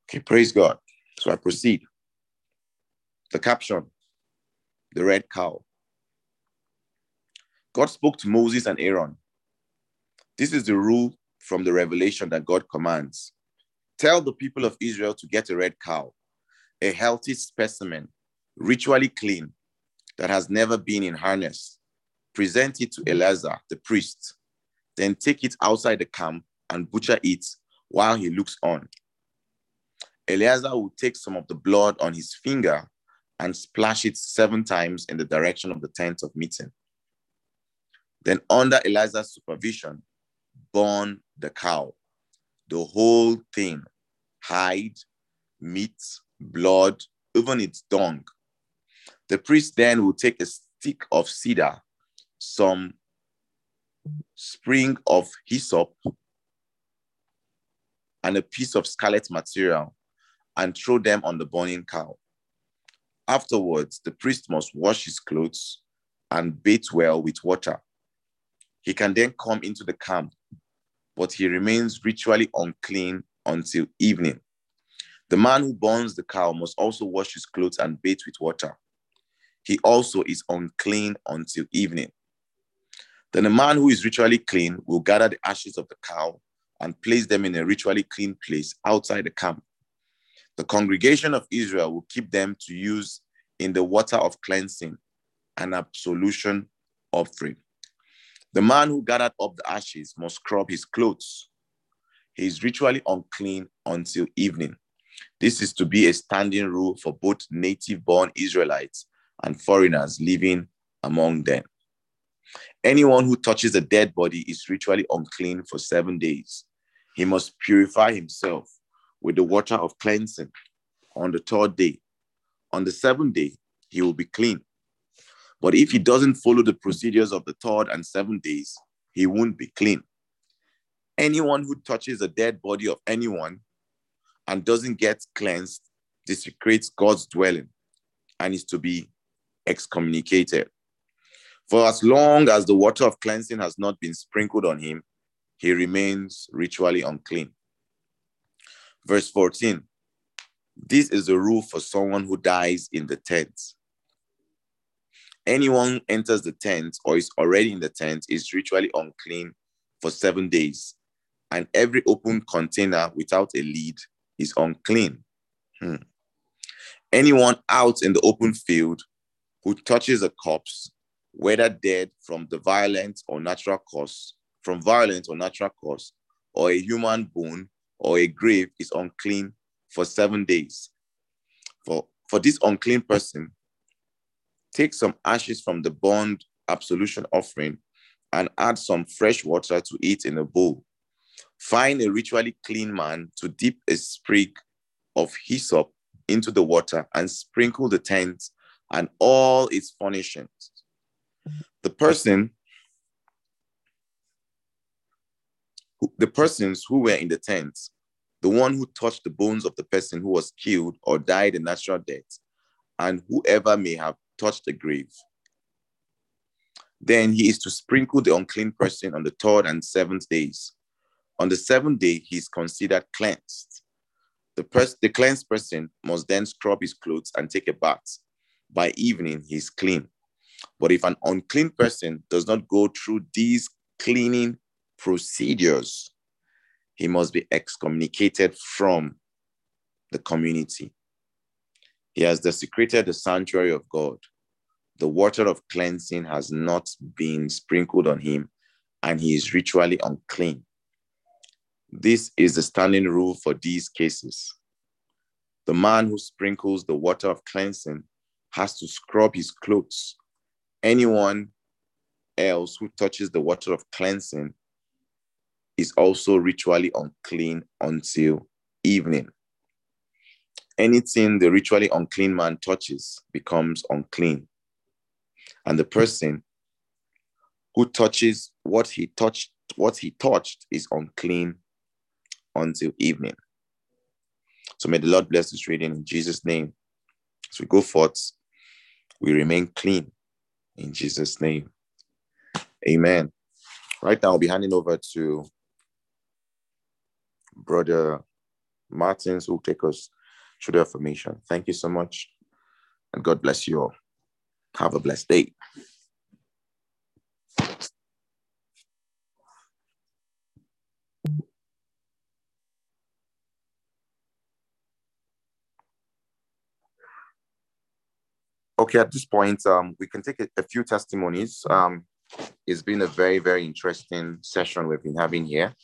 Okay, praise God. So I proceed. The caption The red cow. God spoke to Moses and Aaron. This is the rule from the revelation that God commands. Tell the people of Israel to get a red cow, a healthy specimen, ritually clean, that has never been in harness. Present it to Eleazar, the priest, then take it outside the camp and butcher it while he looks on. Eleazar will take some of the blood on his finger and splash it seven times in the direction of the tent of meeting. Then, under Eleazar's supervision, burn the cow, the whole thing hide, meat, blood, even its dung. The priest then will take a stick of cedar, some spring of hyssop, and a piece of scarlet material and throw them on the burning cow. Afterwards, the priest must wash his clothes and bathe well with water. He can then come into the camp, but he remains ritually unclean until evening. The man who burns the cow must also wash his clothes and bathe with water. He also is unclean until evening. Then a man who is ritually clean will gather the ashes of the cow and place them in a ritually clean place outside the camp. The congregation of Israel will keep them to use in the water of cleansing and absolution offering. The man who gathered up the ashes must scrub his clothes. He is ritually unclean until evening. This is to be a standing rule for both native born Israelites and foreigners living among them. Anyone who touches a dead body is ritually unclean for seven days. He must purify himself with the water of cleansing on the third day. On the seventh day, he will be clean. But if he doesn't follow the procedures of the third and seventh days, he won't be clean. Anyone who touches a dead body of anyone and doesn't get cleansed desecrates God's dwelling and is to be excommunicated. For as long as the water of cleansing has not been sprinkled on him, he remains ritually unclean. Verse 14 This is the rule for someone who dies in the tent. Anyone enters the tent or is already in the tent is ritually unclean for seven days, and every open container without a lid is unclean. Hmm. Anyone out in the open field who touches a corpse, whether dead from the violent or natural cause, from violent or natural cause, or a human bone or a grave is unclean for seven days. For, for this unclean person, take some ashes from the bond absolution offering and add some fresh water to it in a bowl. Find a ritually clean man to dip a sprig of hyssop into the water and sprinkle the tent and all its furnishings. The person, the persons who were in the tent, the one who touched the bones of the person who was killed or died a natural death, and whoever may have touched the grave. Then he is to sprinkle the unclean person on the third and seventh days. On the seventh day, he is considered cleansed. The, pers- the cleansed person must then scrub his clothes and take a bath. By evening, he is clean. But if an unclean person does not go through these cleaning procedures, he must be excommunicated from the community. He has desecrated the sanctuary of God. The water of cleansing has not been sprinkled on him, and he is ritually unclean. This is the standing rule for these cases. The man who sprinkles the water of cleansing has to scrub his clothes. Anyone else who touches the water of cleansing is also ritually unclean until evening. Anything the ritually unclean man touches becomes unclean. And the person who touches what he touched, what he touched is unclean until evening. So may the Lord bless this reading in Jesus' name. As we go forth, we remain clean in Jesus' name. Amen. Right now, I'll be handing over to Brother Martins, who will take us through the affirmation. Thank you so much, and God bless you all. Have a blessed day. Okay, at this point, um, we can take a, a few testimonies. Um, it's been a very, very interesting session we've been having here.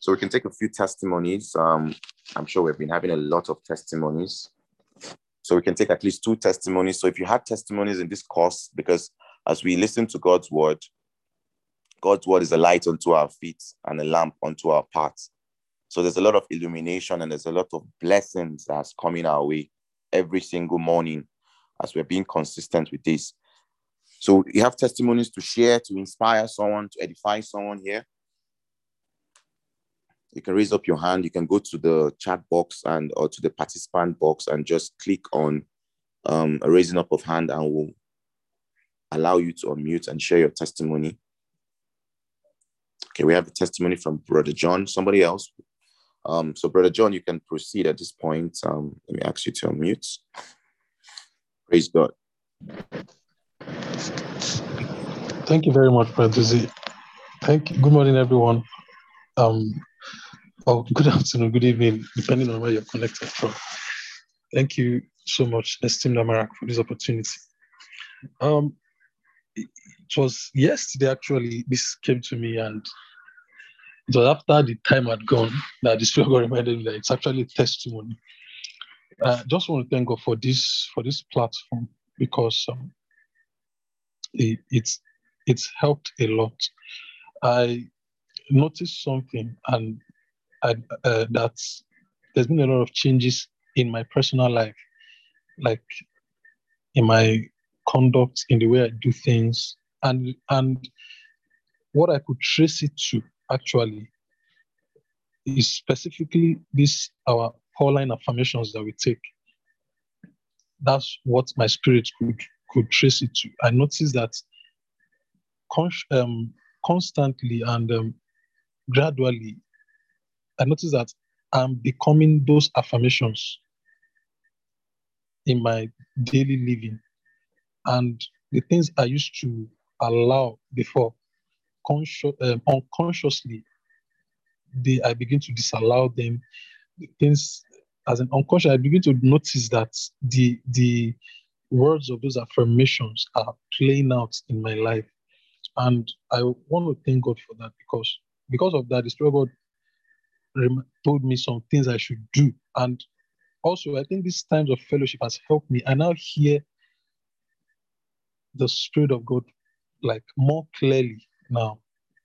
So we can take a few testimonies. Um, I'm sure we've been having a lot of testimonies. So we can take at least two testimonies. So if you had testimonies in this course, because as we listen to God's word, God's word is a light unto our feet and a lamp unto our path. So there's a lot of illumination and there's a lot of blessings that's coming our way every single morning as we're being consistent with this. So you have testimonies to share, to inspire someone, to edify someone here. You can raise up your hand. You can go to the chat box and or to the participant box and just click on um, a raising up of hand and we'll allow you to unmute and share your testimony. Okay, we have a testimony from Brother John. Somebody else. Um, so, Brother John, you can proceed at this point. Um, let me ask you to unmute. Praise God. Thank you very much, Brother Z. Thank you. Good morning, everyone. Um, oh, (laughs) good afternoon, good evening, depending on where you're connected from. Thank you so much, Esteemed Amarak, for this opportunity. Um, it was yesterday, actually, this came to me, and it was after the time had gone that the Spirit reminded me that it's actually testimony. I just want to thank God for this for this platform because um, it, it's it's helped a lot. I noticed something, and Uh, that there's been a lot of changes in my personal life, like in my conduct, in the way I do things, and and what I could trace it to actually is specifically this our Pauline affirmations that we take. That's what my spirit could could trace it to. I noticed that con- um, constantly and um, gradually, I noticed that I'm becoming those affirmations in my daily living. And the things I used to allow before, um, unconsciously, they I begin to disallow them. The things as an unconscious, I begin to notice that the the words of those affirmations are playing out in my life. And I want to thank God for that because because of that, the God told me some things I should do. And also, I think these times of fellowship has helped me. I now hear the Spirit of God like more clearly now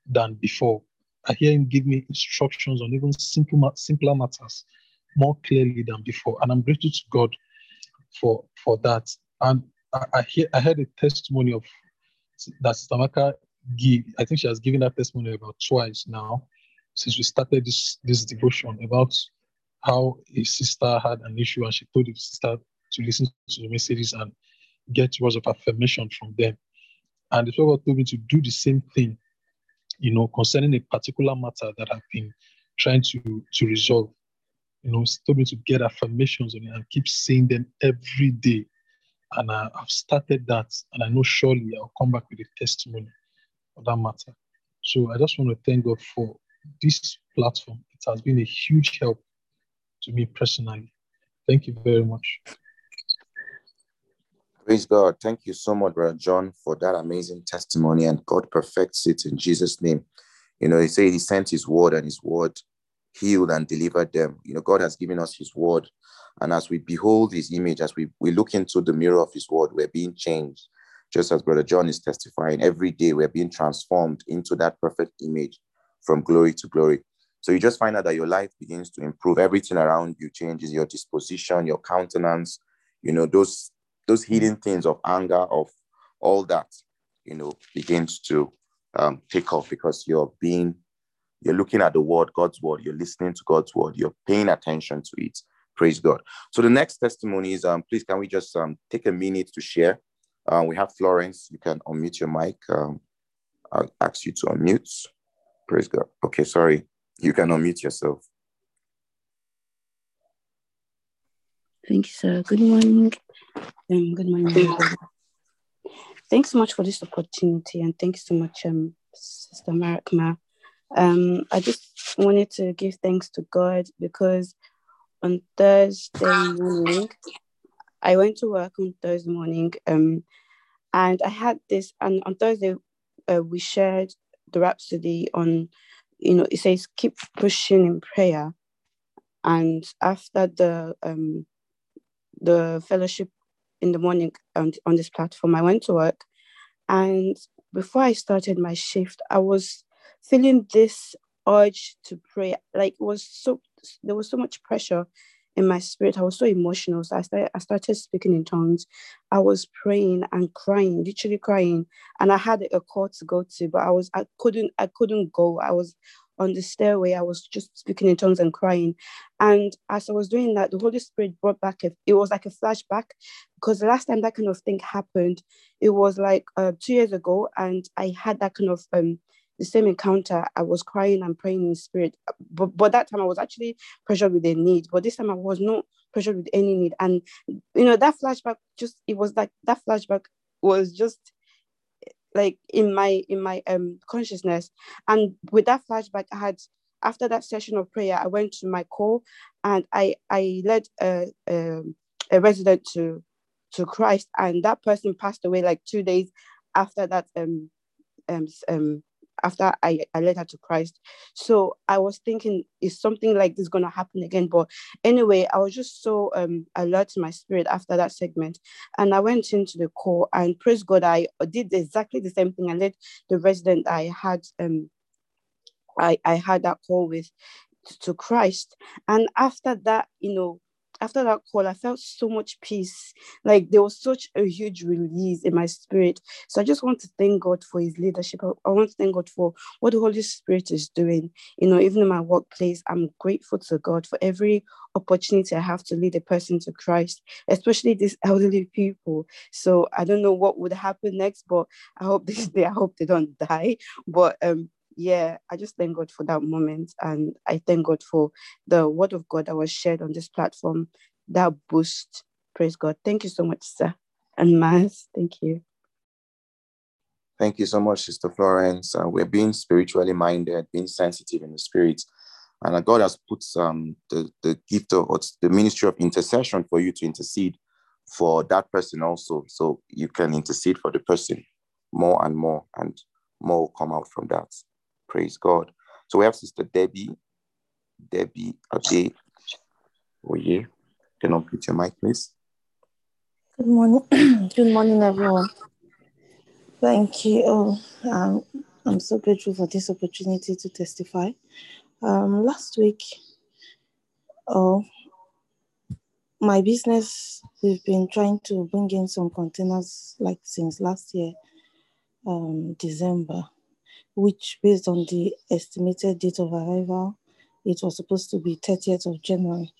than before. I hear Him give me instructions on even simple, simpler matters more clearly than before, and I'm grateful to God for for that. And I, I hear I heard a testimony of that Sister Maka give. I think she has given that testimony about twice now since we started this this devotion about how a sister had an issue and she told the sister to listen to the messages and get words of affirmation from them. And the Lord told me to do the same thing, you know, concerning a particular matter that I've been trying to to resolve. You know, told me to get affirmations on it and keep saying them every day. And I, have started that, and I know surely I'll come back with a testimony of that matter. So I just want to thank God for this platform. It has been a huge help to me personally. Thank you very much. Praise God. Thank you so much, Brother John, for that amazing testimony. And God perfects it in Jesus' name. You know, he said he sent his word and his word healed and delivered them. You know, God has given us his word. And as we behold his image, as we, we look into the mirror of his word, we're being changed. Just as Brother John is testifying, every day we're being transformed into that perfect image from glory to glory. So you just find out that your life begins to improve. Everything around you changes, your disposition, your countenance, you know, those those hidden things of anger, of all that, you know, begins to um, take off because you're being, you're looking at the word, God's word, you're listening to God's word, you're paying attention to it. Praise God. So the next testimony is, um, please, can we just um, take a minute to share? Uh, we have Florence. You can unmute your mic. Um, I'll ask you to unmute. Praise God. Okay, sorry. You can unmute yourself. Thank you, sir. Good morning. Um, good morning. Thanks so much for this opportunity, and thanks so much, um, Sister Marakma. Um, I just wanted to give thanks to God because on Thursday morning, I went to work on Thursday morning, um, and I had this. And on Thursday, uh, we shared the Rhapsody on, you know, it says keep pushing in prayer, and after the um, the fellowship in the morning on, on this platform. I went to work, and before I started my shift, I was feeling this urge to pray. Like was so there was so much pressure in my spirit. I was so emotional. So I started I started speaking in tongues. I was praying and crying, literally crying. And I had a call to go to, but I was I couldn't I couldn't go. I was on the stairway. I was just speaking in tongues and crying. And as I was doing that, the Holy Spirit brought back, a, it was like a flashback because the last time that kind of thing happened, it was like uh, two years ago. And I had that kind of, um, the same encounter. I was crying and praying in spirit. But, but that time I was actually pressured with a need. But this time I was not pressured with any need. And, you know, that flashback just, it was like, that flashback was just like in my in my um consciousness and with that flashback i had after that session of prayer i went to my call and i i led a, a, a resident to to christ and that person passed away like two days after that um um, um after I, I led her to Christ. So I was thinking, is something like this going to happen again? But anyway, I was just so um, alert in my spirit after that segment. And I went into the call and praise God, I did exactly the same thing. I led the resident I had um, I, I had that call with to Christ. And after that, you know, after that call, I felt so much peace. Like there was such a huge release in my spirit. So I just want to thank God for his leadership. I, want to thank God for what the Holy Spirit is doing. You know, even in my workplace, I'm grateful to God for every opportunity I have to lead a person to Christ, especially these elderly people. So I don't know what would happen next, but I hope (laughs) this day, I hope they don't die. But um yeah, I just thank God for that moment. And I thank God for the word of God that was shared on this platform, that boost. Praise God. Thank you so much, sir. And Mass, thank you. Thank you so much, Sister Florence. Uh, we're being spiritually minded, being sensitive in the spirit. And God has put um, the, the gift of the ministry of intercession for you to intercede for that person also. So you can intercede for the person more and more, and more will come out from that. Praise God. So we have Sister Debbie. Debbie Ade. Oh, yeah. Can you put your mic, please? Good morning. (clears throat) Good morning, everyone. Thank you. Oh, um, I'm so grateful for this opportunity to testify. Um, last week, oh, my business, we've been trying to bring in some containers like since last year, um, December which based on the estimated date of arrival, it was supposed to be 30th of January.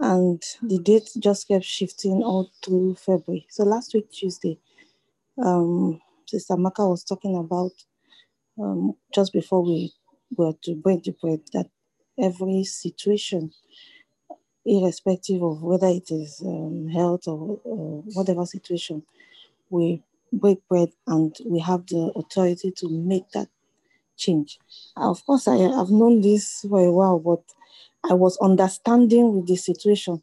And the date just kept shifting all through February. So last week, Tuesday, um, Sister Maka was talking about um, just before we were to break the bread that every situation, irrespective of whether it is um, health or, or whatever situation, we break bread and we have the authority to make that change. Of course, I have known this for a while, but I was understanding with the situation.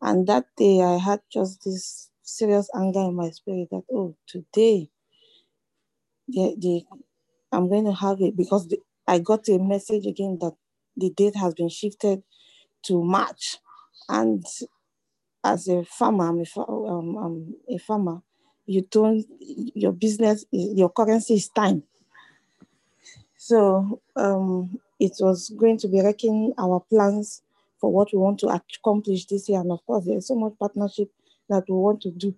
And that day I had just this serious anger in my spirit that, oh, today the, the, I'm going to have it because the, I got a message again that the date has been shifted to March. And as a farmer, I'm a, um, I'm a farmer, you don't, your business, your currency is time. So um, it was going to be wrecking our plans for what we want to accomplish this year. And of course, there's so much partnership that we want to do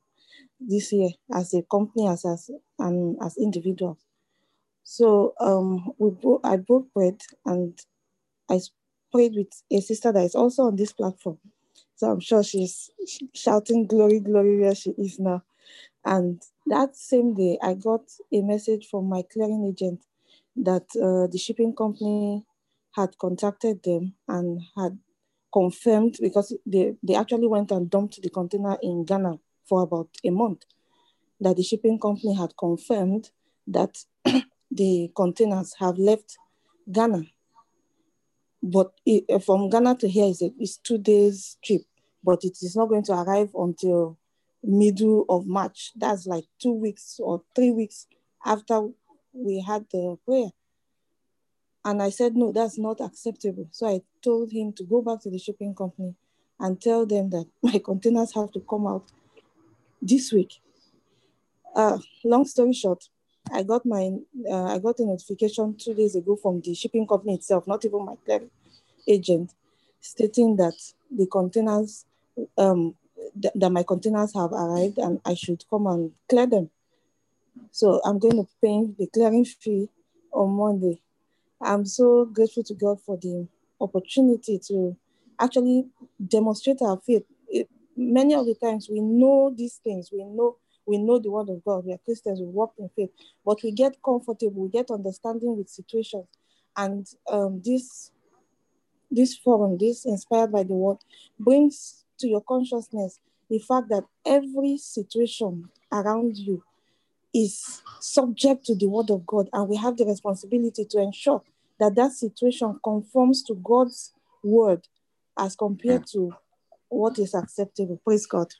this year as a company, as, as and as individuals. So um, we bro- I broke bread and I prayed with a sister that is also on this platform. So I'm sure she's shouting glory, glory where she is now. And that same day, I got a message from my clearing agent that uh, the shipping company had contacted them and had confirmed because they, they actually went and dumped the container in Ghana for about a month. That the shipping company had confirmed that (clears throat) the containers have left Ghana. But it, uh, from Ghana to here is a is two days trip, but it is not going to arrive until middle of March. That's like two weeks or three weeks after we had the prayer. And I said, no, that's not acceptable. So I told him to go back to the shipping company and tell them that (laughs) my containers have to come out this week. Uh, long story short, I got my uh, I got a notification two days ago from the shipping company itself, not even my clearing agent, stating that the containers um, th- that my containers have arrived and I should come and clear them. So I'm going to pay the clearing fee on Monday. I'm so grateful to God for the opportunity to actually demonstrate our faith. It, many of the times we know these things, we know we know the word of God. We are Christians, we walk in faith, but we get comfortable, we get understanding with situations. And um, this this forum, this inspired by the word, brings to your consciousness the fact that every situation around you is subject to the word of God, and we have the responsibility to ensure that that situation conforms to God's word as compared to what is acceptable. Praise God.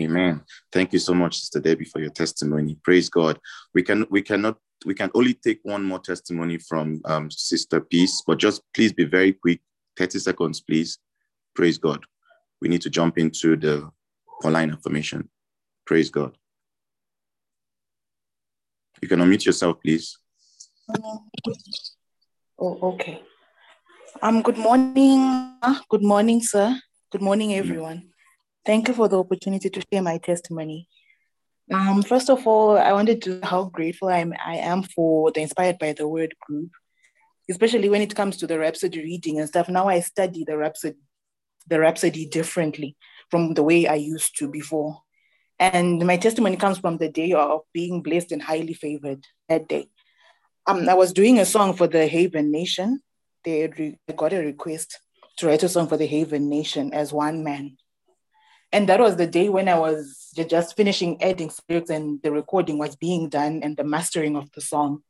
Amen. Thank you so much, Sister Debbie, for your testimony. Praise God. We can we cannot we can only take one more testimony from um, Sister Peace, but just please be very quick 30 seconds, please. Praise God. We need to jump into the online information. Praise God. You can unmute yourself, please. Oh, okay. Um, good morning. Good morning, sir. Good morning, everyone. Thank you for the opportunity to share my testimony. Um, first of all, I wanted to how grateful I'm, I am for the Inspired by the Word group, especially when it comes to the Rhapsody reading and stuff. Now I study the Rhapsody, the Rhapsody differently from the way I used to before. And my testimony comes from the day of being blessed and highly favored that day. Um, I was doing a song for the Haven Nation. They re- got a request to write a song for the Haven Nation as one man. And that was the day when I was just finishing editing lyrics and the recording was being done and the mastering of the song.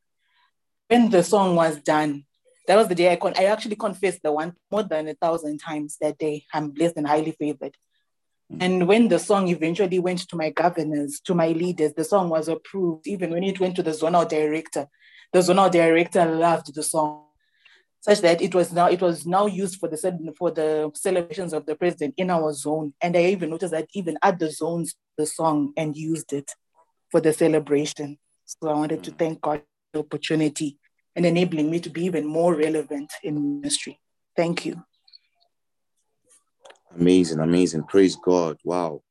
When the song was done, that was the day I con- I actually confessed the one more than a thousand times that day. I'm blessed and highly favored. Mm-hmm. And when the song eventually went to my governors, to my leaders, the song was approved. Even when it went to the zonal director, the zonal director loved the song such that it was now it was now used for the for the celebrations of the president in our zone. And I even noticed that even at the zones, the song and used it for the celebration. So I wanted to mm. thank God for the opportunity and enabling me to be even more relevant in ministry. Thank you. Amazing, amazing. Praise God. Wow.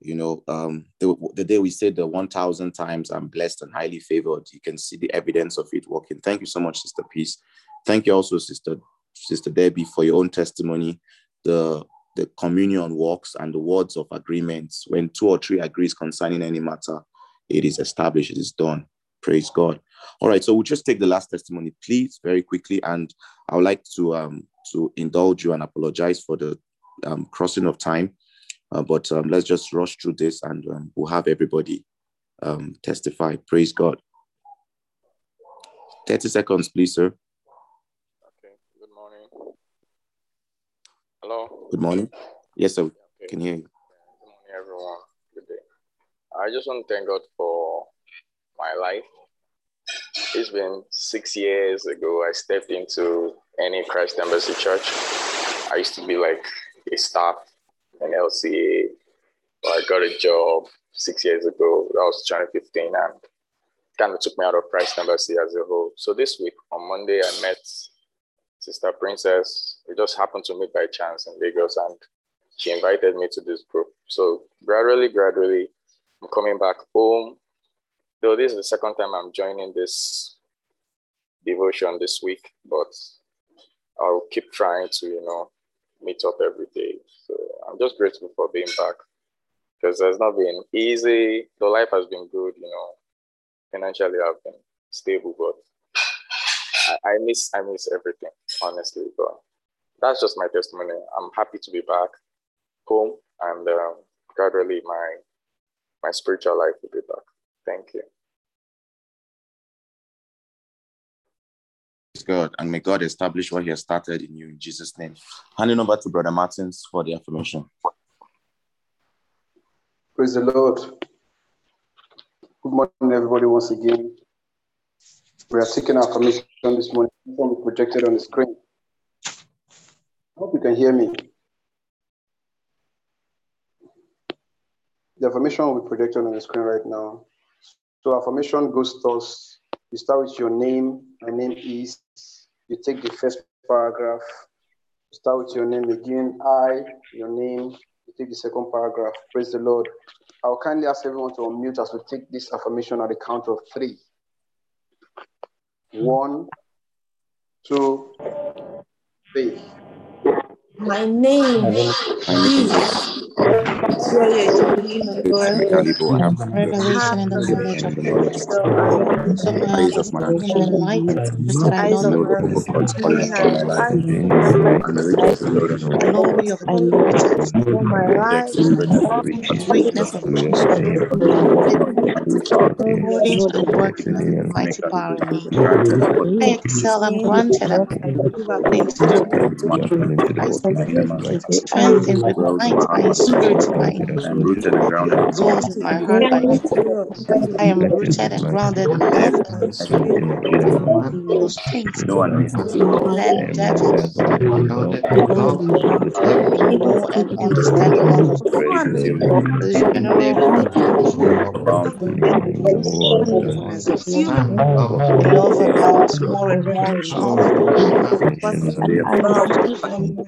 You know, um, the, the day we said the 1,000 times I'm blessed and highly favored, you can see the evidence of it working. Thank you so much, Sister Peace. Thank you also, Sister Sister Debbie, for your own testimony. The the communion works and the words of agreements. When two or three agrees concerning any matter, it is established, it is done. Praise God. All right, so we'll just take the last testimony, please, very quickly. And I would like to um to indulge you and apologize for the um, crossing of time. Uh, but um, let's just rush through this and um, we'll have everybody um, testify. Praise God. 30 seconds, please, sir. Okay, good morning. Hello. Good morning. Yes, sir. Okay. Can hear you. Good morning, everyone. Good day. I just want to thank God for my life. It's been six years ago. I stepped into any Christ Embassy Church. I used to be like a staff in LCA. I got a job six years ago. That was 2015, and kind of took me out of Christ Embassy as a whole. So this week on Monday, I met Sister Princess. We just happened to meet by chance in Lagos and she invited me to this group. So gradually, gradually, I'm coming back home. Though this is the second time I'm joining this devotion this week, but I'll keep trying to, you know, meet up every day. So I'm just grateful for being back because it's not been easy. The life has been good, you know. Financially, I've been stable, but I, I miss I miss everything, honestly. But that's just my testimony. I'm happy to be back home, and um, gradually my my spiritual life will be back. Thank you. God, and may God establish what He has started in you in Jesus' name. Handing over to Brother Martins for the affirmation. Praise the Lord. Good morning, everybody, once again. We are taking our commission this morning from projected on the screen. I hope you can hear me. The affirmation will be projected on the screen right now. So affirmation goes thus. You start with your name. My name is. You take the first paragraph. Start with your name again. I, your name. You take the second paragraph. Praise the Lord. I'll kindly ask everyone to unmute as we take this affirmation at the count of three. One, two, three. My name is Revelation and the of. The of the the glory of the the greatness of the of mighty power. I excel the strength by His spirit I am rooted and grounded my heart faith. I am rooted and grounded in love and spirit. Those things no anointing. learn depths, know and understand the love of God. The general love abounds more and more knowledge.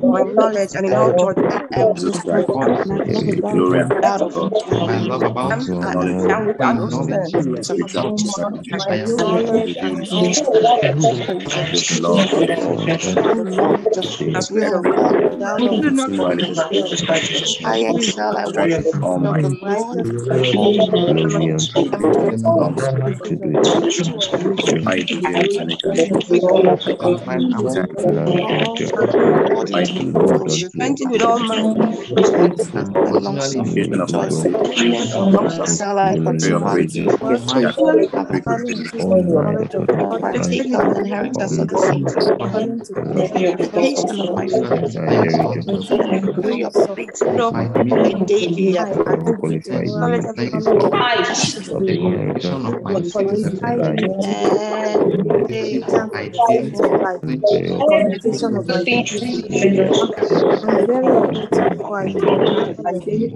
My knowledge and in all judgment. And Jesus Christ, the glory and out of knowledge, And without understanding. without My knowledge and in all this Lord, the knowledge of the will of God understanding His will. I excel, I walk all my the I begin to make an I strengthened with all my long suffering, of my joy, faith, excel, I prayer of continue waiting, Continually expanding into the knowledge of God, partake of the inheritance of the saints, according to the measure of the God's hasten of my faith, fulfillment of degree of promise. faith, my daily I added Deuteronomy knowledge every 28, coincide with and faith. the blessings of life, the communication of my faith. I'm very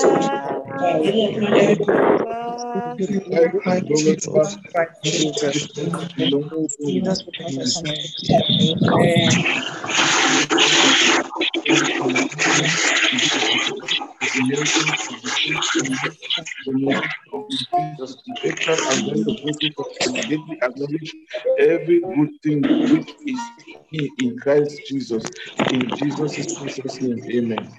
alert every good thing which is in Christ Jesus. In Jesus' precious name, amen.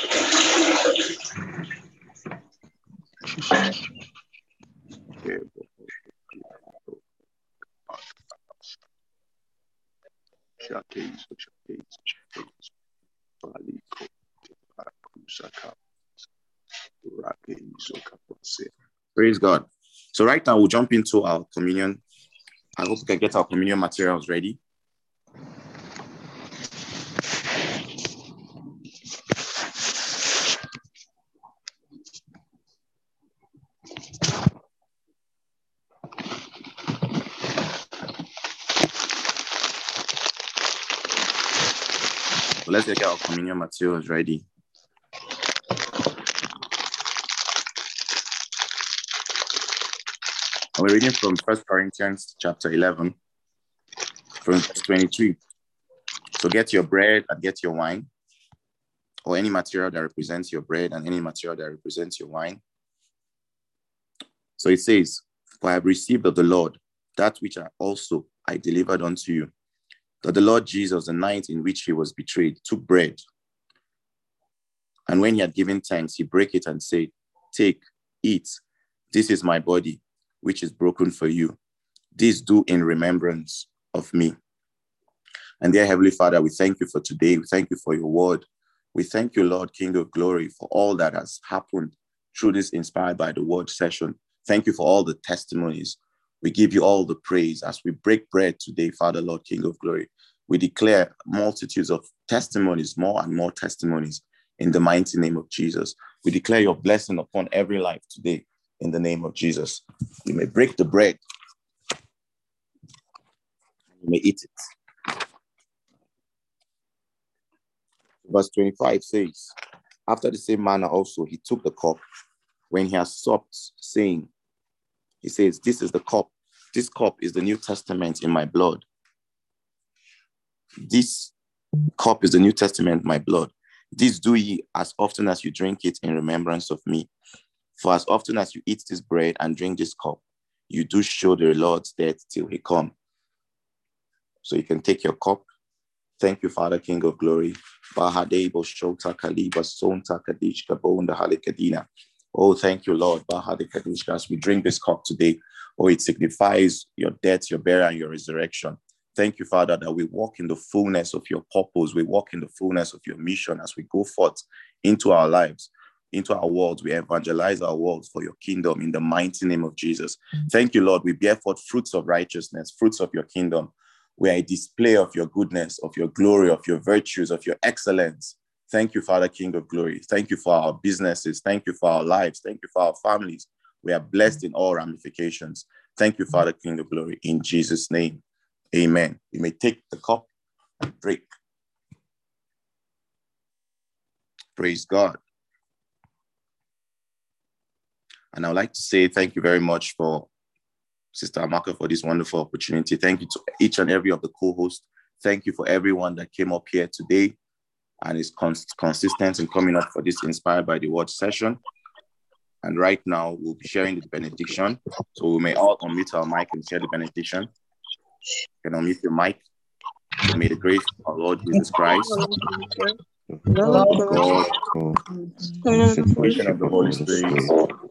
Praise God. So right now we'll jump into our communion. I hope we can get our communion materials ready. Let's get our communion materials ready. And we're reading from First Corinthians chapter 11, from verse 23. So get your bread and get your wine, or any material that represents your bread and any material that represents your wine. So it says, For I have received of the Lord that which I also I delivered unto you, that the Lord Jesus, the night in which he was betrayed, took bread. And when he had given thanks, he brake it and said, Take, eat. This is my body, which is broken for you. This do in remembrance of me. And dear Heavenly Father, we thank you for today. We thank you for your word. We thank you, Lord, King of glory, for all that has happened through this Inspired by the Word session. Thank you for all the testimonies. We give you all the praise as we break bread today, Father, Lord, King of glory. We declare multitudes of testimonies, more and more testimonies in the mighty name of Jesus. We declare your blessing upon every life today in the name of Jesus. You may break the bread, you may eat it. Verse 25 says, After the same manner also, he took the cup when he has supped, saying, He says, This is the cup. This cup is the New Testament in my blood. This cup is the New Testament, my blood. This do ye as often as you drink it in remembrance of me. For as often as you eat this bread and drink this cup, you do show the Lord's death till he come. So you can take your cup Thank you, Father, King of Glory. Oh, thank you, Lord. Bahade As we drink this cup today, oh, it signifies your death, your burial, and your resurrection. Thank you, Father, that we walk in the fullness of your purpose. We walk in the fullness of your mission as we go forth into our lives, into our worlds. We evangelize our worlds for your kingdom in the mighty name of Jesus. Mm. Thank you, Lord. We bear forth fruits of righteousness, fruits of your kingdom. We are a display of your goodness, of your glory, of your virtues, of your excellence. Thank you, Father, King of glory. Thank you for our businesses. Thank you for our lives. Thank you for our families. We are blessed in all ramifications. Thank you, Father, King of glory. In Jesus' name. Amen. You may take the cup and drink. Praise God. And I would like to say thank you very much for Sister Amaka for this wonderful opportunity. Thank you to each and every of the co-hosts. Thank you for everyone that came up here today and is cons- consistent in coming up for this Inspired by the Word session. And right now, we'll be sharing the benediction. So we may all unmute our mic and share the benediction. You can unmute your mic. May the grace of our Lord Jesus Christ, of God, the of the Holy Spirit,